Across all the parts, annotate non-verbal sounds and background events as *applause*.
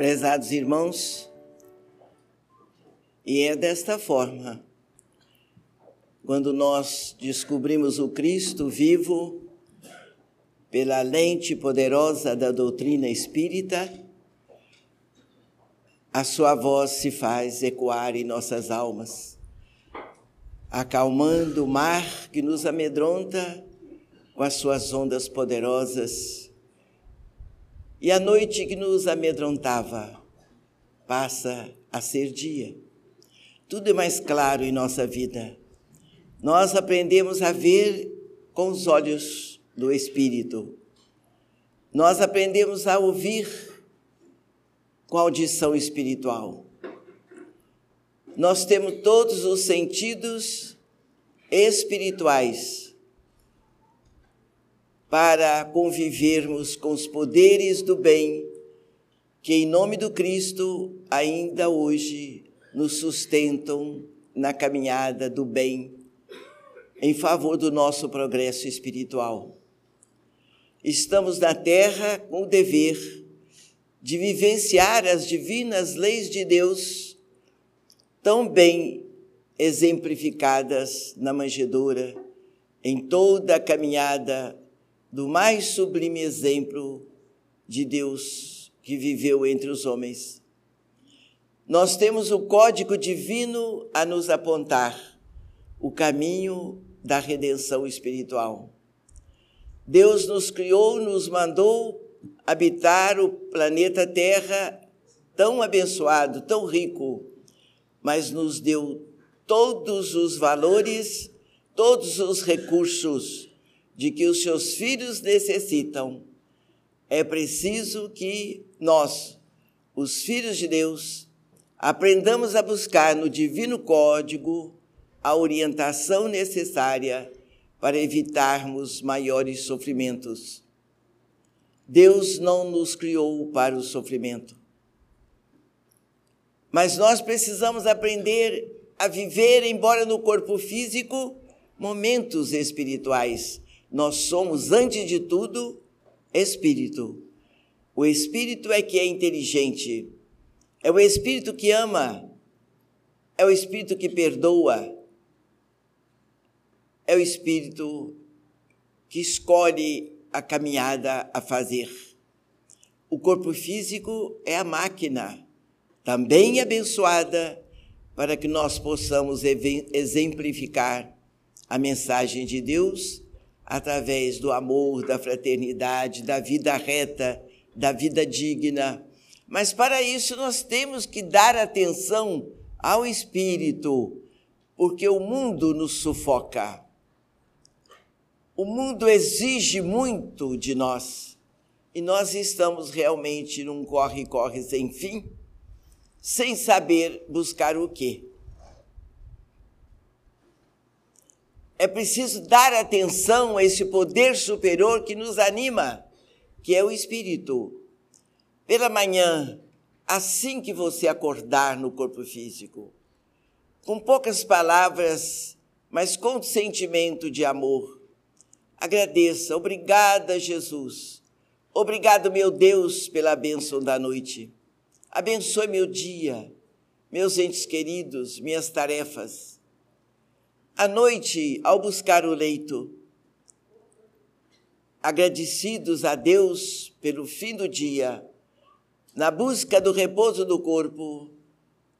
Prezados irmãos, e é desta forma, quando nós descobrimos o Cristo vivo pela lente poderosa da doutrina espírita, a sua voz se faz ecoar em nossas almas, acalmando o mar que nos amedronta com as suas ondas poderosas. E a noite que nos amedrontava passa a ser dia. Tudo é mais claro em nossa vida. Nós aprendemos a ver com os olhos do Espírito. Nós aprendemos a ouvir com audição espiritual. Nós temos todos os sentidos espirituais para convivermos com os poderes do bem que, em nome do Cristo, ainda hoje nos sustentam na caminhada do bem em favor do nosso progresso espiritual. Estamos na terra com o dever de vivenciar as divinas leis de Deus, tão bem exemplificadas na manjedoura, em toda a caminhada do mais sublime exemplo de Deus que viveu entre os homens. Nós temos o código divino a nos apontar o caminho da redenção espiritual. Deus nos criou, nos mandou habitar o planeta Terra tão abençoado, tão rico, mas nos deu todos os valores, todos os recursos de que os seus filhos necessitam. É preciso que nós, os filhos de Deus, aprendamos a buscar no divino código a orientação necessária para evitarmos maiores sofrimentos. Deus não nos criou para o sofrimento. Mas nós precisamos aprender a viver, embora no corpo físico, momentos espirituais. Nós somos, antes de tudo, espírito. O espírito é que é inteligente, é o espírito que ama, é o espírito que perdoa, é o espírito que escolhe a caminhada a fazer. O corpo físico é a máquina, também abençoada, para que nós possamos exemplificar a mensagem de Deus através do amor, da fraternidade, da vida reta, da vida digna. Mas para isso nós temos que dar atenção ao espírito, porque o mundo nos sufoca. O mundo exige muito de nós e nós estamos realmente num corre-corre sem fim, sem saber buscar o quê. É preciso dar atenção a esse poder superior que nos anima, que é o Espírito. Pela manhã, assim que você acordar no corpo físico, com poucas palavras, mas com sentimento de amor, Agradeça. Obrigada, Jesus. Obrigado, meu Deus, pela bênção da noite. Abençoe meu dia, meus entes queridos, minhas tarefas. À noite, ao buscar o leito, agradecidos a Deus pelo fim do dia, na busca do repouso do corpo,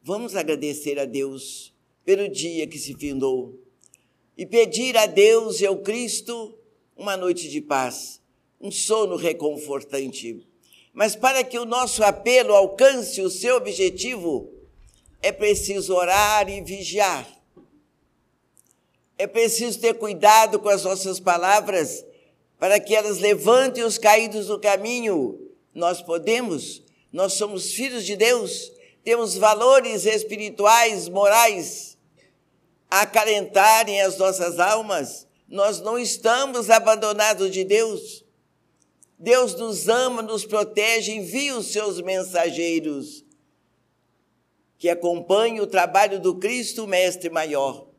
vamos agradecer a Deus pelo dia que se findou e pedir a Deus e ao Cristo uma noite de paz, um sono reconfortante. Mas para que o nosso apelo alcance o seu objetivo, é preciso orar e vigiar. É preciso ter cuidado com as nossas palavras, para que elas levantem os caídos do caminho. Nós podemos, nós somos filhos de Deus, temos valores espirituais, morais, a acalentarem as nossas almas nós não estamos abandonados de Deus. Deus nos ama, nos protege, envia os seus mensageiros que acompanhem o trabalho do Cristo Mestre Maior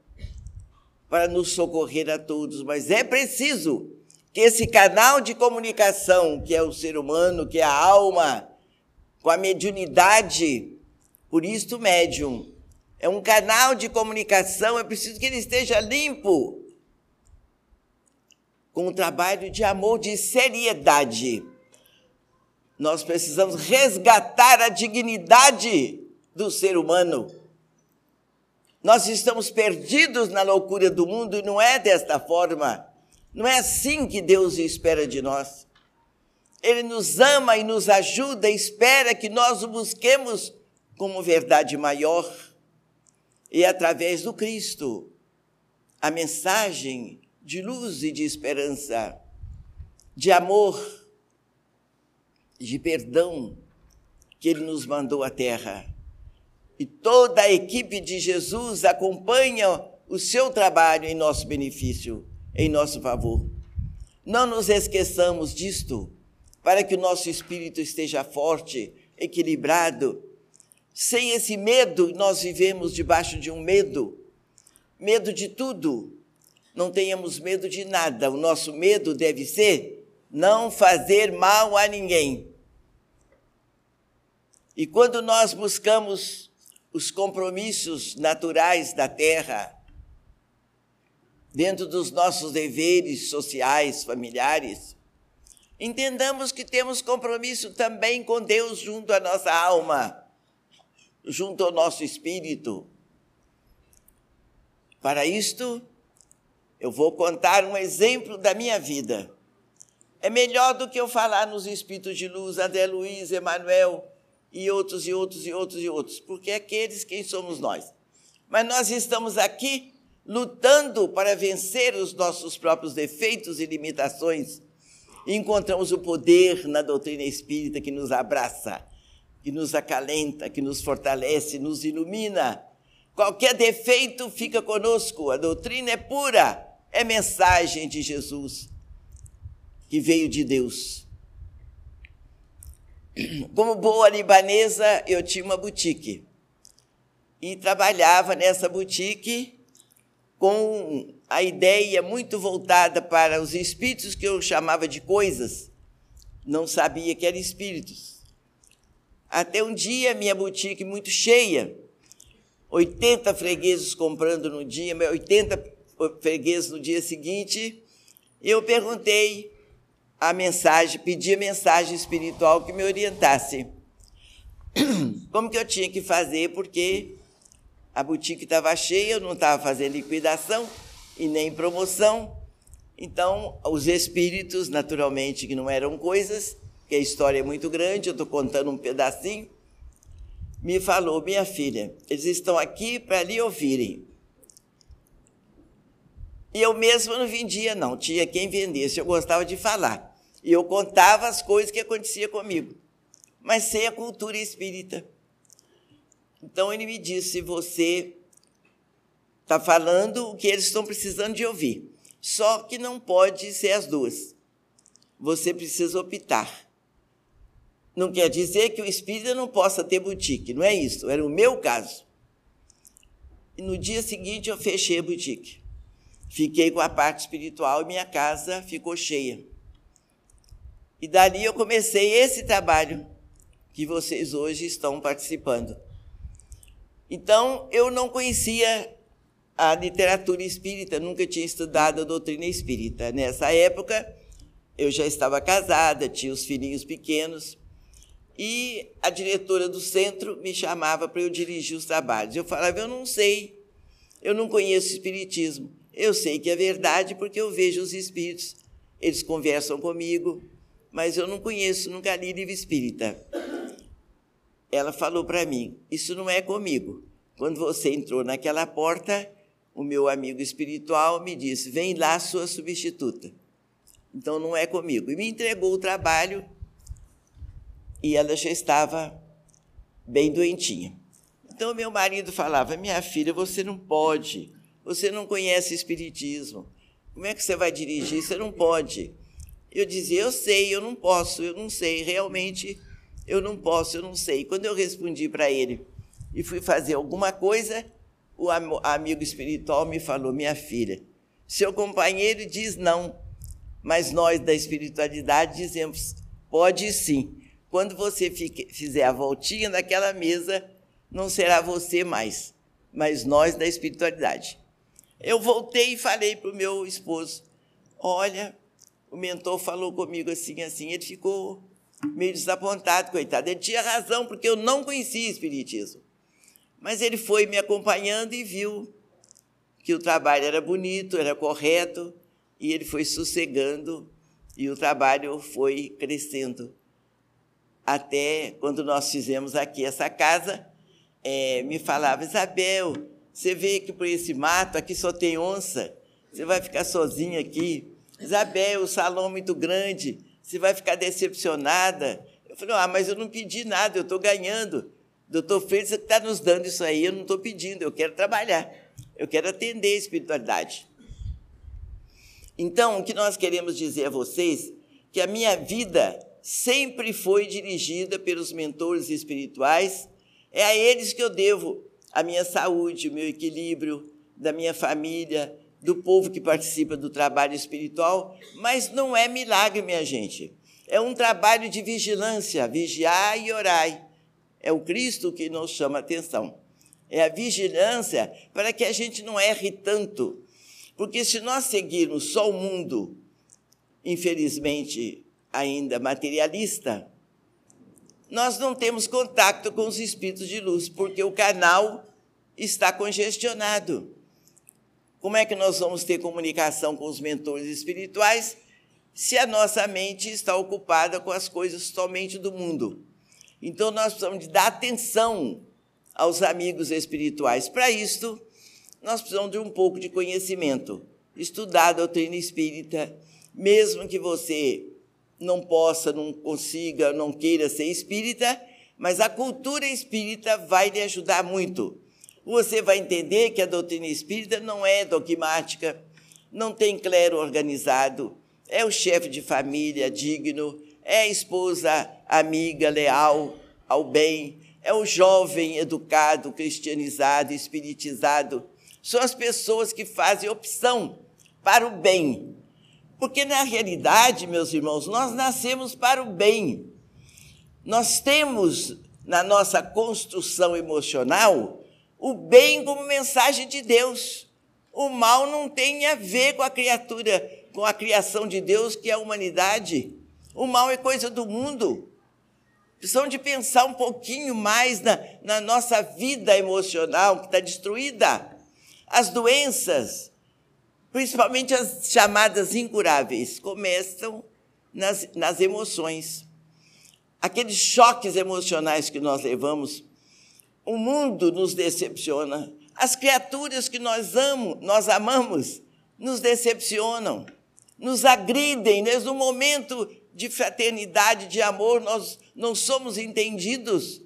para nos socorrer a todos. Mas é preciso que esse canal de comunicação, que é o ser humano, que é a alma, com a mediunidade. Por isso, médium é um canal de comunicação, é preciso que ele esteja limpo, com um trabalho de amor, de seriedade. Nós precisamos resgatar a dignidade do ser humano. Nós estamos perdidos na loucura do mundo e não é desta forma. Não é assim que Deus espera de nós. Ele nos ama e nos ajuda, espera que nós o busquemos como verdade maior e através do Cristo, a mensagem de luz e de esperança, de amor, de perdão que Ele nos mandou à terra. E toda a equipe de Jesus acompanha o seu trabalho em nosso benefício, em nosso favor. Não nos esqueçamos disto, para que o nosso espírito esteja forte, equilibrado sem esse medo, nós vivemos debaixo de um medo, medo de tudo. Não tenhamos medo de nada. O nosso medo deve ser não fazer mal a ninguém. E quando nós buscamos os compromissos naturais da terra, dentro dos nossos deveres sociais, familiares, entendamos que temos compromisso também com Deus junto à nossa alma junto ao nosso espírito. Para isto, eu vou contar um exemplo da minha vida. É melhor do que eu falar nos espíritos de luz, André Luiz, Emanuel e outros e outros e outros e outros, porque é aqueles quem somos nós. Mas nós estamos aqui lutando para vencer os nossos próprios defeitos e limitações. Encontramos o poder na doutrina espírita que nos abraça que nos acalenta, que nos fortalece, nos ilumina. Qualquer defeito fica conosco, a doutrina é pura, é mensagem de Jesus, que veio de Deus. *clears throat* Como boa libanesa, eu tinha uma boutique e trabalhava nessa boutique com a ideia muito voltada para os espíritos que eu chamava de coisas. Não sabia que eram espíritos até um dia, minha boutique muito cheia, 80 fregueses comprando no dia, 80 fregueses no dia seguinte. Eu perguntei a mensagem, pedi a mensagem espiritual que me orientasse. *clears throat* Como que eu tinha que fazer, porque a boutique estava cheia, eu não estava fazendo liquidação e nem promoção. Então, os espíritos, naturalmente, que não eram coisas, que a história é muito grande, eu estou contando um pedacinho, me falou: minha filha, eles estão aqui para lhe ouvirem. E eu mesmo não vendia, não, tinha quem vendesse, eu gostava de falar. E eu contava as coisas que aconteciam comigo, mas sem a cultura espírita. Então ele me disse: você está falando o que eles estão precisando de ouvir, só que não pode ser as duas. Você precisa optar. Não quer dizer que o espírita não possa ter boutique, não é isso, era o meu caso. E no dia seguinte eu fechei a boutique. Fiquei com a parte espiritual e minha casa ficou cheia. E dali eu comecei esse trabalho que vocês hoje estão participando. Então, eu não conhecia a literatura espírita, nunca tinha estudado a doutrina espírita. Nessa época, eu já estava casada, tinha os filhinhos pequenos, e a diretora do centro me chamava para eu dirigir os trabalhos. Eu falava, eu não sei, eu não conheço espiritismo. Eu sei que é verdade porque eu vejo os espíritos, eles conversam comigo, mas eu não conheço, nunca li livro espírita. Ela falou para mim: Isso não é comigo. Quando você entrou naquela porta, o meu amigo espiritual me disse: Vem lá, sua substituta. Então não é comigo. E me entregou o trabalho e ela já estava bem doentinha. Então, meu marido falava: Minha filha, você não pode, você não conhece Espiritismo. Como é que você vai dirigir? Você não pode. Eu dizia: Eu sei, eu não posso, eu não sei, realmente eu não posso, eu não sei. Quando eu respondi para ele e fui fazer alguma coisa, o amigo espiritual me falou: Minha filha, seu companheiro diz não, mas nós da espiritualidade dizemos: Pode sim quando você fique, fizer a voltinha naquela mesa, não será você mais, mas nós da espiritualidade. Eu voltei e falei para o meu esposo: Olha, o mentor falou comigo assim, assim. Ele ficou meio desapontado, coitado. Ele tinha razão, porque eu não conhecia Espiritismo. Mas ele foi me acompanhando e viu que o trabalho era bonito, era correto, e ele foi sossegando e o trabalho foi crescendo. Até quando nós fizemos aqui essa casa, é, me falava, Isabel, você vê que por esse mato aqui só tem onça, você vai ficar sozinha aqui. Isabel, o salão é muito grande, você vai ficar decepcionada. Eu falei, ah, mas eu não pedi nada, eu estou ganhando. Doutor Freitas está nos dando isso aí, eu não estou pedindo, eu quero trabalhar, eu quero atender a espiritualidade. Então, o que nós queremos dizer a vocês que a minha vida sempre foi dirigida pelos mentores espirituais, é a eles que eu devo a minha saúde, o meu equilíbrio, da minha família, do povo que participa do trabalho espiritual, mas não é milagre, minha gente. É um trabalho de vigilância, vigiar e orai. É o Cristo que nos chama a atenção. É a vigilância para que a gente não erre tanto. Porque se nós seguirmos só o mundo, infelizmente ainda materialista, nós não temos contato com os espíritos de luz, porque o canal está congestionado. Como é que nós vamos ter comunicação com os mentores espirituais se a nossa mente está ocupada com as coisas somente do mundo? Então, nós precisamos dar atenção aos amigos espirituais. Para isto, nós precisamos de um pouco de conhecimento. Estudar a doutrina espírita, mesmo que você não possa, não consiga, não queira ser espírita, mas a cultura espírita vai lhe ajudar muito. Você vai entender que a doutrina espírita não é dogmática, não tem clero organizado, é o chefe de família digno, é a esposa amiga, leal ao bem, é o jovem educado, cristianizado, espiritizado. São as pessoas que fazem opção para o bem, porque, na realidade, meus irmãos, nós nascemos para o bem. Nós temos na nossa construção emocional o bem como mensagem de Deus. O mal não tem a ver com a criatura, com a criação de Deus, que é a humanidade. O mal é coisa do mundo. Precisamos de pensar um pouquinho mais na, na nossa vida emocional, que está destruída. As doenças, principalmente as chamadas incuráveis, começam nas, nas emoções. Aqueles choques emocionais que nós levamos, o mundo nos decepciona. As criaturas que nós amo, nós amamos, nos decepcionam, nos agridem, nesse um momento de fraternidade, de amor, nós não somos entendidos.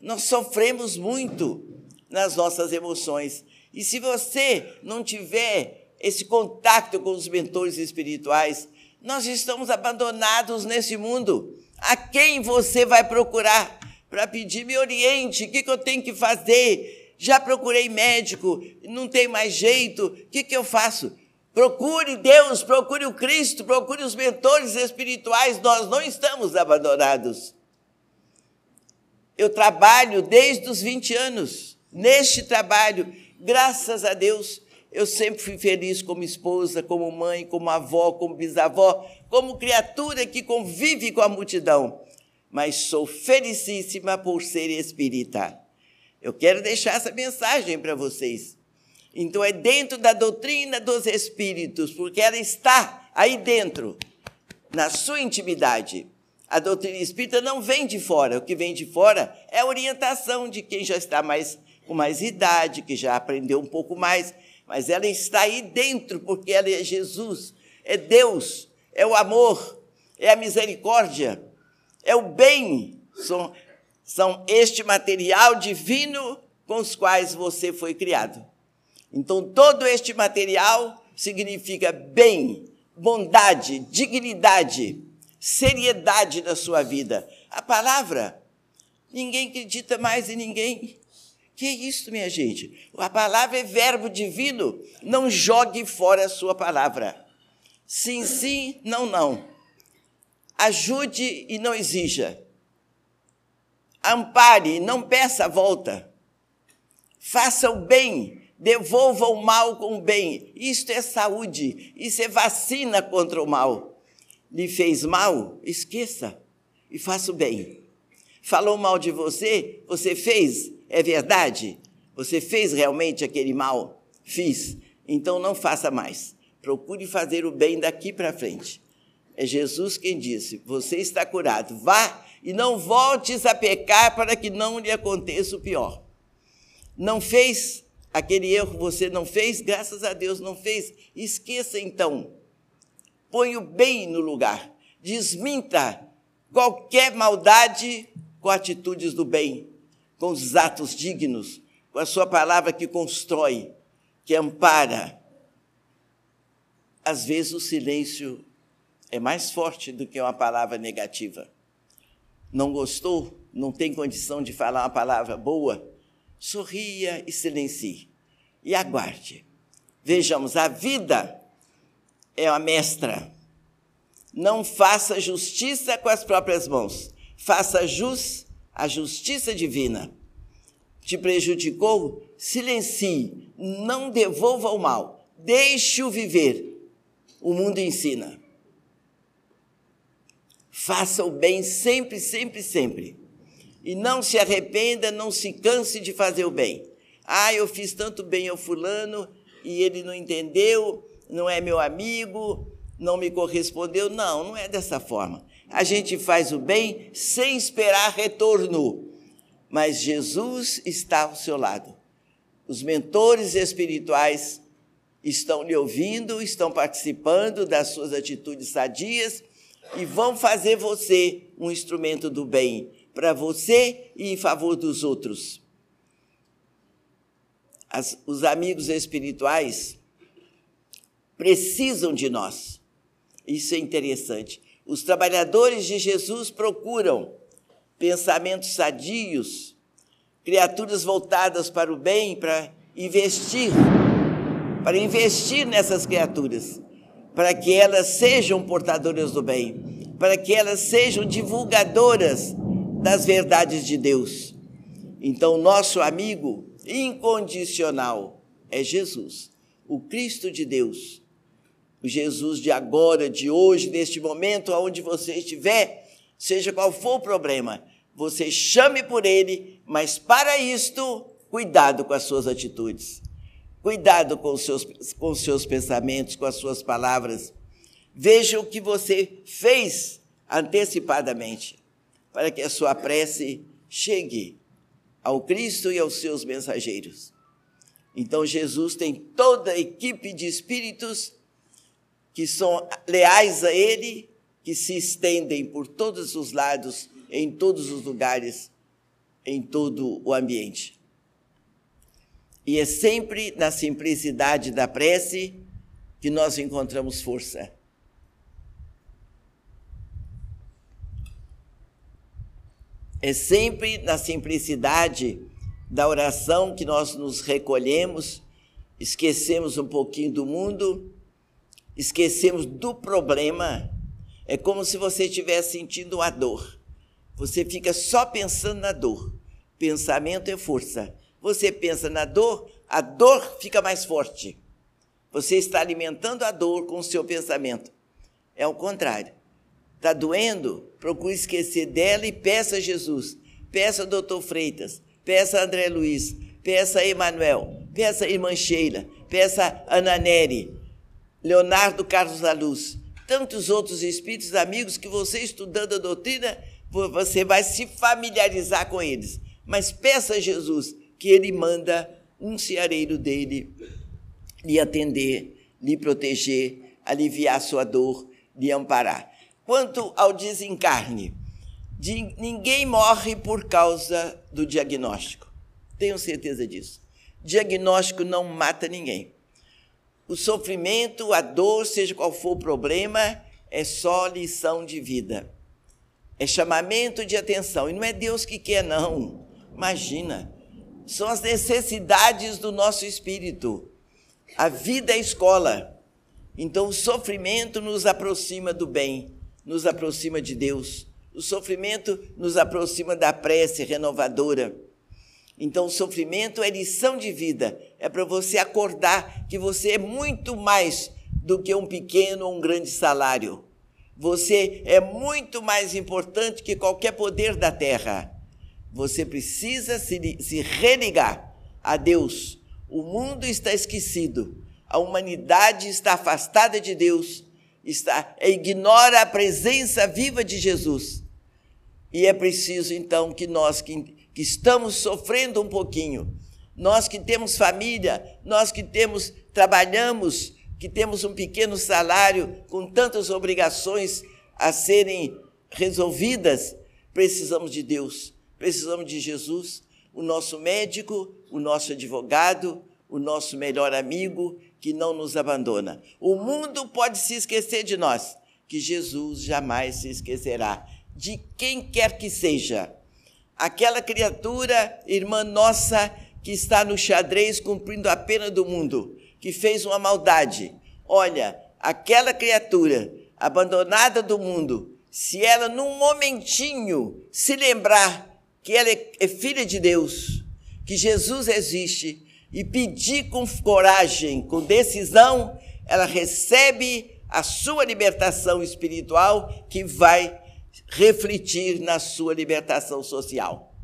Nós sofremos muito nas nossas emoções. E se você não tiver esse contato com os mentores espirituais. Nós estamos abandonados nesse mundo. A quem você vai procurar para pedir me oriente? O que, que eu tenho que fazer? Já procurei médico, não tem mais jeito. O que, que eu faço? Procure Deus, procure o Cristo, procure os mentores espirituais. Nós não estamos abandonados. Eu trabalho desde os 20 anos neste trabalho, graças a Deus eu sempre fui feliz como esposa, como mãe, como avó, como bisavó, como criatura que convive com a multidão. Mas sou felicíssima por ser espírita. Eu quero deixar essa mensagem para vocês. Então, é dentro da doutrina dos espíritos, porque ela está aí dentro, na sua intimidade. A doutrina espírita não vem de fora, o que vem de fora é a orientação de quem já está mais com mais idade, que já aprendeu um pouco mais, mas ela está aí dentro, porque ela é Jesus, é Deus, é o amor, é a misericórdia, é o bem. São, são este material divino com os quais você foi criado. Então, todo este material significa bem, bondade, dignidade, seriedade na sua vida. A palavra, ninguém acredita mais em ninguém. Que é isso, minha gente? A palavra é verbo divino. Não jogue fora a sua palavra. Sim, sim, não, não. Ajude e não exija. Ampare, não peça a volta. Faça o bem, devolva o mal com o bem. Isto é saúde, isso é vacina contra o mal. Lhe fez mal? Esqueça e faça o bem. Falou mal de você? Você fez? É verdade? Você fez realmente aquele mal? Fiz. Então não faça mais. Procure fazer o bem daqui para frente. É Jesus quem disse: Você está curado. Vá e não voltes a pecar para que não lhe aconteça o pior. Não fez aquele erro, você não fez, graças a Deus não fez. Esqueça então. Põe o bem no lugar. Desminta qualquer maldade com atitudes do bem, com os atos dignos, com a sua palavra que constrói, que ampara. Às vezes o silêncio é mais forte do que uma palavra negativa não gostou, não tem condição de falar uma palavra boa, sorria e silencie. E aguarde. Vejamos, a vida é uma mestra. Não faça justiça com as próprias mãos. Faça jus a justiça divina. Te prejudicou? Silencie. Não devolva o mal. Deixe-o viver. O mundo ensina. Faça o bem sempre, sempre, sempre. E não se arrependa, não se canse de fazer o bem. Ah, eu fiz tanto bem ao fulano e ele não entendeu, não é meu amigo, não me correspondeu. Não, não é dessa forma. A gente faz o bem sem esperar retorno. Mas Jesus está ao seu lado. Os mentores espirituais estão lhe ouvindo, estão participando das suas atitudes sadias e vão fazer você um instrumento do bem para você e em favor dos outros. As, os amigos espirituais precisam de nós. Isso é interessante. Os trabalhadores de Jesus procuram pensamentos sadios, criaturas voltadas para o bem, para investir, para investir nessas criaturas para que elas sejam portadoras do bem, para que elas sejam divulgadoras das verdades de Deus. Então, nosso amigo incondicional é Jesus, o Cristo de Deus. O Jesus de agora, de hoje, neste momento, aonde você estiver, seja qual for o problema, você chame por ele, mas para isto, cuidado com as suas atitudes. Cuidado com os seus, com os seus pensamentos, com as suas palavras. Veja o que você fez antecipadamente, para que a sua prece chegue ao Cristo e aos seus mensageiros. Então, Jesus tem toda a equipe de espíritos que são leais a Ele, que se estendem por todos os lados, em todos os lugares, em todo o ambiente. E é sempre na simplicidade da prece que nós encontramos força. É sempre na simplicidade da oração que nós nos recolhemos, esquecemos um pouquinho do mundo, esquecemos do problema. É como se você estivesse sentindo a dor. Você fica só pensando na dor. Pensamento é força. Você pensa na dor, a dor fica mais forte. Você está alimentando a dor com o seu pensamento. É o contrário. Está doendo? Procure esquecer dela e peça a Jesus. Peça ao doutor Freitas, peça a André Luiz, peça a Emanuel, peça a irmã Sheila, peça a Ana Neri, Leonardo Carlos da Luz, tantos outros espíritos amigos que você estudando a doutrina, você vai se familiarizar com eles. Mas peça a Jesus que ele manda um ceareiro dele lhe atender, lhe proteger, aliviar sua dor, lhe amparar. Quanto ao desencarne, de, ninguém morre por causa do diagnóstico. Tenho certeza disso. Diagnóstico não mata ninguém. O sofrimento, a dor, seja qual for o problema, é só lição de vida. É chamamento de atenção. E não é Deus que quer, não. Imagina são as necessidades do nosso espírito. A vida é escola. Então, o sofrimento nos aproxima do bem, nos aproxima de Deus. O sofrimento nos aproxima da prece renovadora. Então, o sofrimento é lição de vida, é para você acordar que você é muito mais do que um pequeno ou um grande salário. Você é muito mais importante que qualquer poder da terra. Você precisa se, se religar a Deus. O mundo está esquecido, a humanidade está afastada de Deus, está ignora a presença viva de Jesus. E é preciso então que nós que, que estamos sofrendo um pouquinho, nós que temos família, nós que temos trabalhamos, que temos um pequeno salário com tantas obrigações a serem resolvidas, precisamos de Deus, precisamos de Jesus, o nosso médico, o nosso advogado, o nosso melhor amigo que não nos abandona. O mundo pode se esquecer de nós, que Jesus jamais se esquecerá de quem quer que seja. Aquela criatura, irmã nossa, que está no xadrez cumprindo a pena do mundo, que fez uma maldade. Olha, aquela criatura abandonada do mundo, se ela num momentinho se lembrar que ela é, é filha de Deus, que Jesus existe e pedir com coragem, com decisão, ela recebe a sua libertação espiritual que vai refletir na sua libertação social.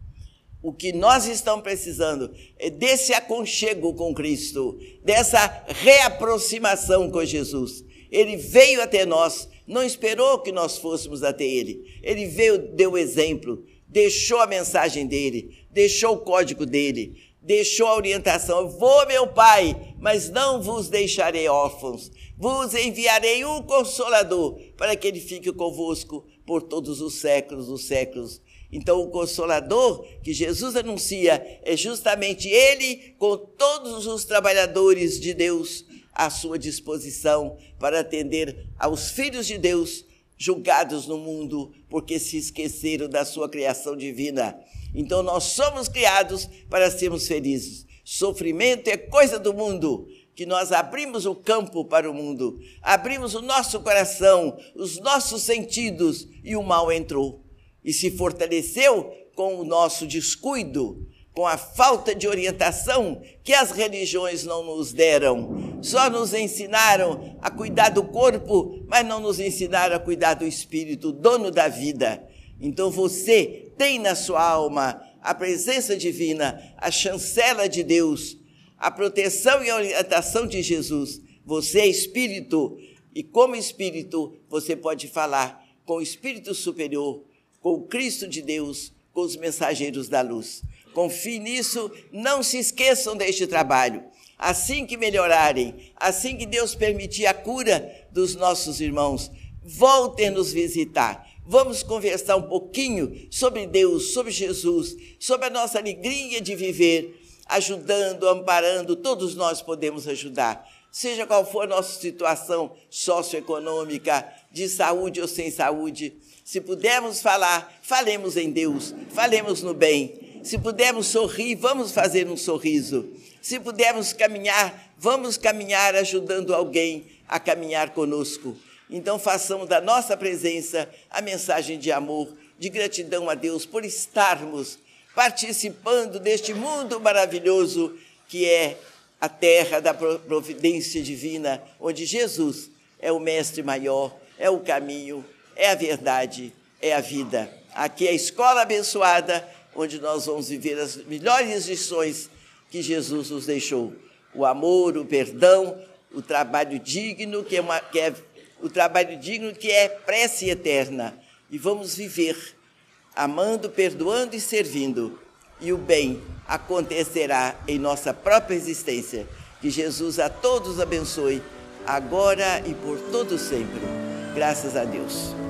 O que nós estamos precisando é desse aconchego com Cristo, dessa reaproximação com Jesus. Ele veio até nós, não esperou que nós fôssemos até ele. Ele veio, deu exemplo, deixou a mensagem dele, deixou o código dele, deixou a orientação: Eu vou, meu Pai, mas não vos deixarei órfãos, vos enviarei um consolador para que ele fique convosco por todos os séculos dos séculos. Então, o consolador que Jesus anuncia é justamente ele, com todos os trabalhadores de Deus à sua disposição para atender aos filhos de Deus julgados no mundo porque se esqueceram da sua criação divina. Então, nós somos criados para sermos felizes. Sofrimento é coisa do mundo, que nós abrimos o campo para o mundo, abrimos o nosso coração, os nossos sentidos e o mal entrou e se fortaleceu com o nosso descuido, com a falta de orientação que as religiões não nos deram. Só nos ensinaram a cuidar do corpo, mas não nos ensinaram a cuidar do espírito, dono da vida. Então você tem na sua alma a presença divina, a chancela de Deus, a proteção e a orientação de Jesus. Você é espírito e, como espírito, você pode falar com o espírito superior, com o Cristo de Deus, com os mensageiros da luz. Confie nisso, não se esqueçam deste trabalho. Assim que melhorarem, assim que Deus permitir a cura dos nossos irmãos, voltem nos visitar. Vamos conversar um pouquinho sobre Deus, sobre Jesus, sobre a nossa alegria de viver ajudando, amparando, todos nós podemos ajudar. Seja qual for a nossa situação socioeconômica, de saúde ou sem saúde, se pudermos falar, falemos em Deus, falemos no bem. Se pudermos sorrir, vamos fazer um sorriso. Se pudermos caminhar, vamos caminhar ajudando alguém a caminhar conosco. Então, façamos da nossa presença a mensagem de amor, de gratidão a Deus por estarmos participando deste mundo maravilhoso que é a terra da providência divina, onde Jesus é o mestre maior, é o caminho, é a verdade, é a vida. Aqui é a escola abençoada, onde nós vamos viver as melhores lições que Jesus nos deixou: o amor, o perdão, o trabalho digno, que é, uma, que é o trabalho digno que é prece eterna. E vamos viver amando, perdoando e servindo, e o bem acontecerá em nossa própria existência. Que Jesus a todos abençoe, agora e por todo sempre. Graças a Deus.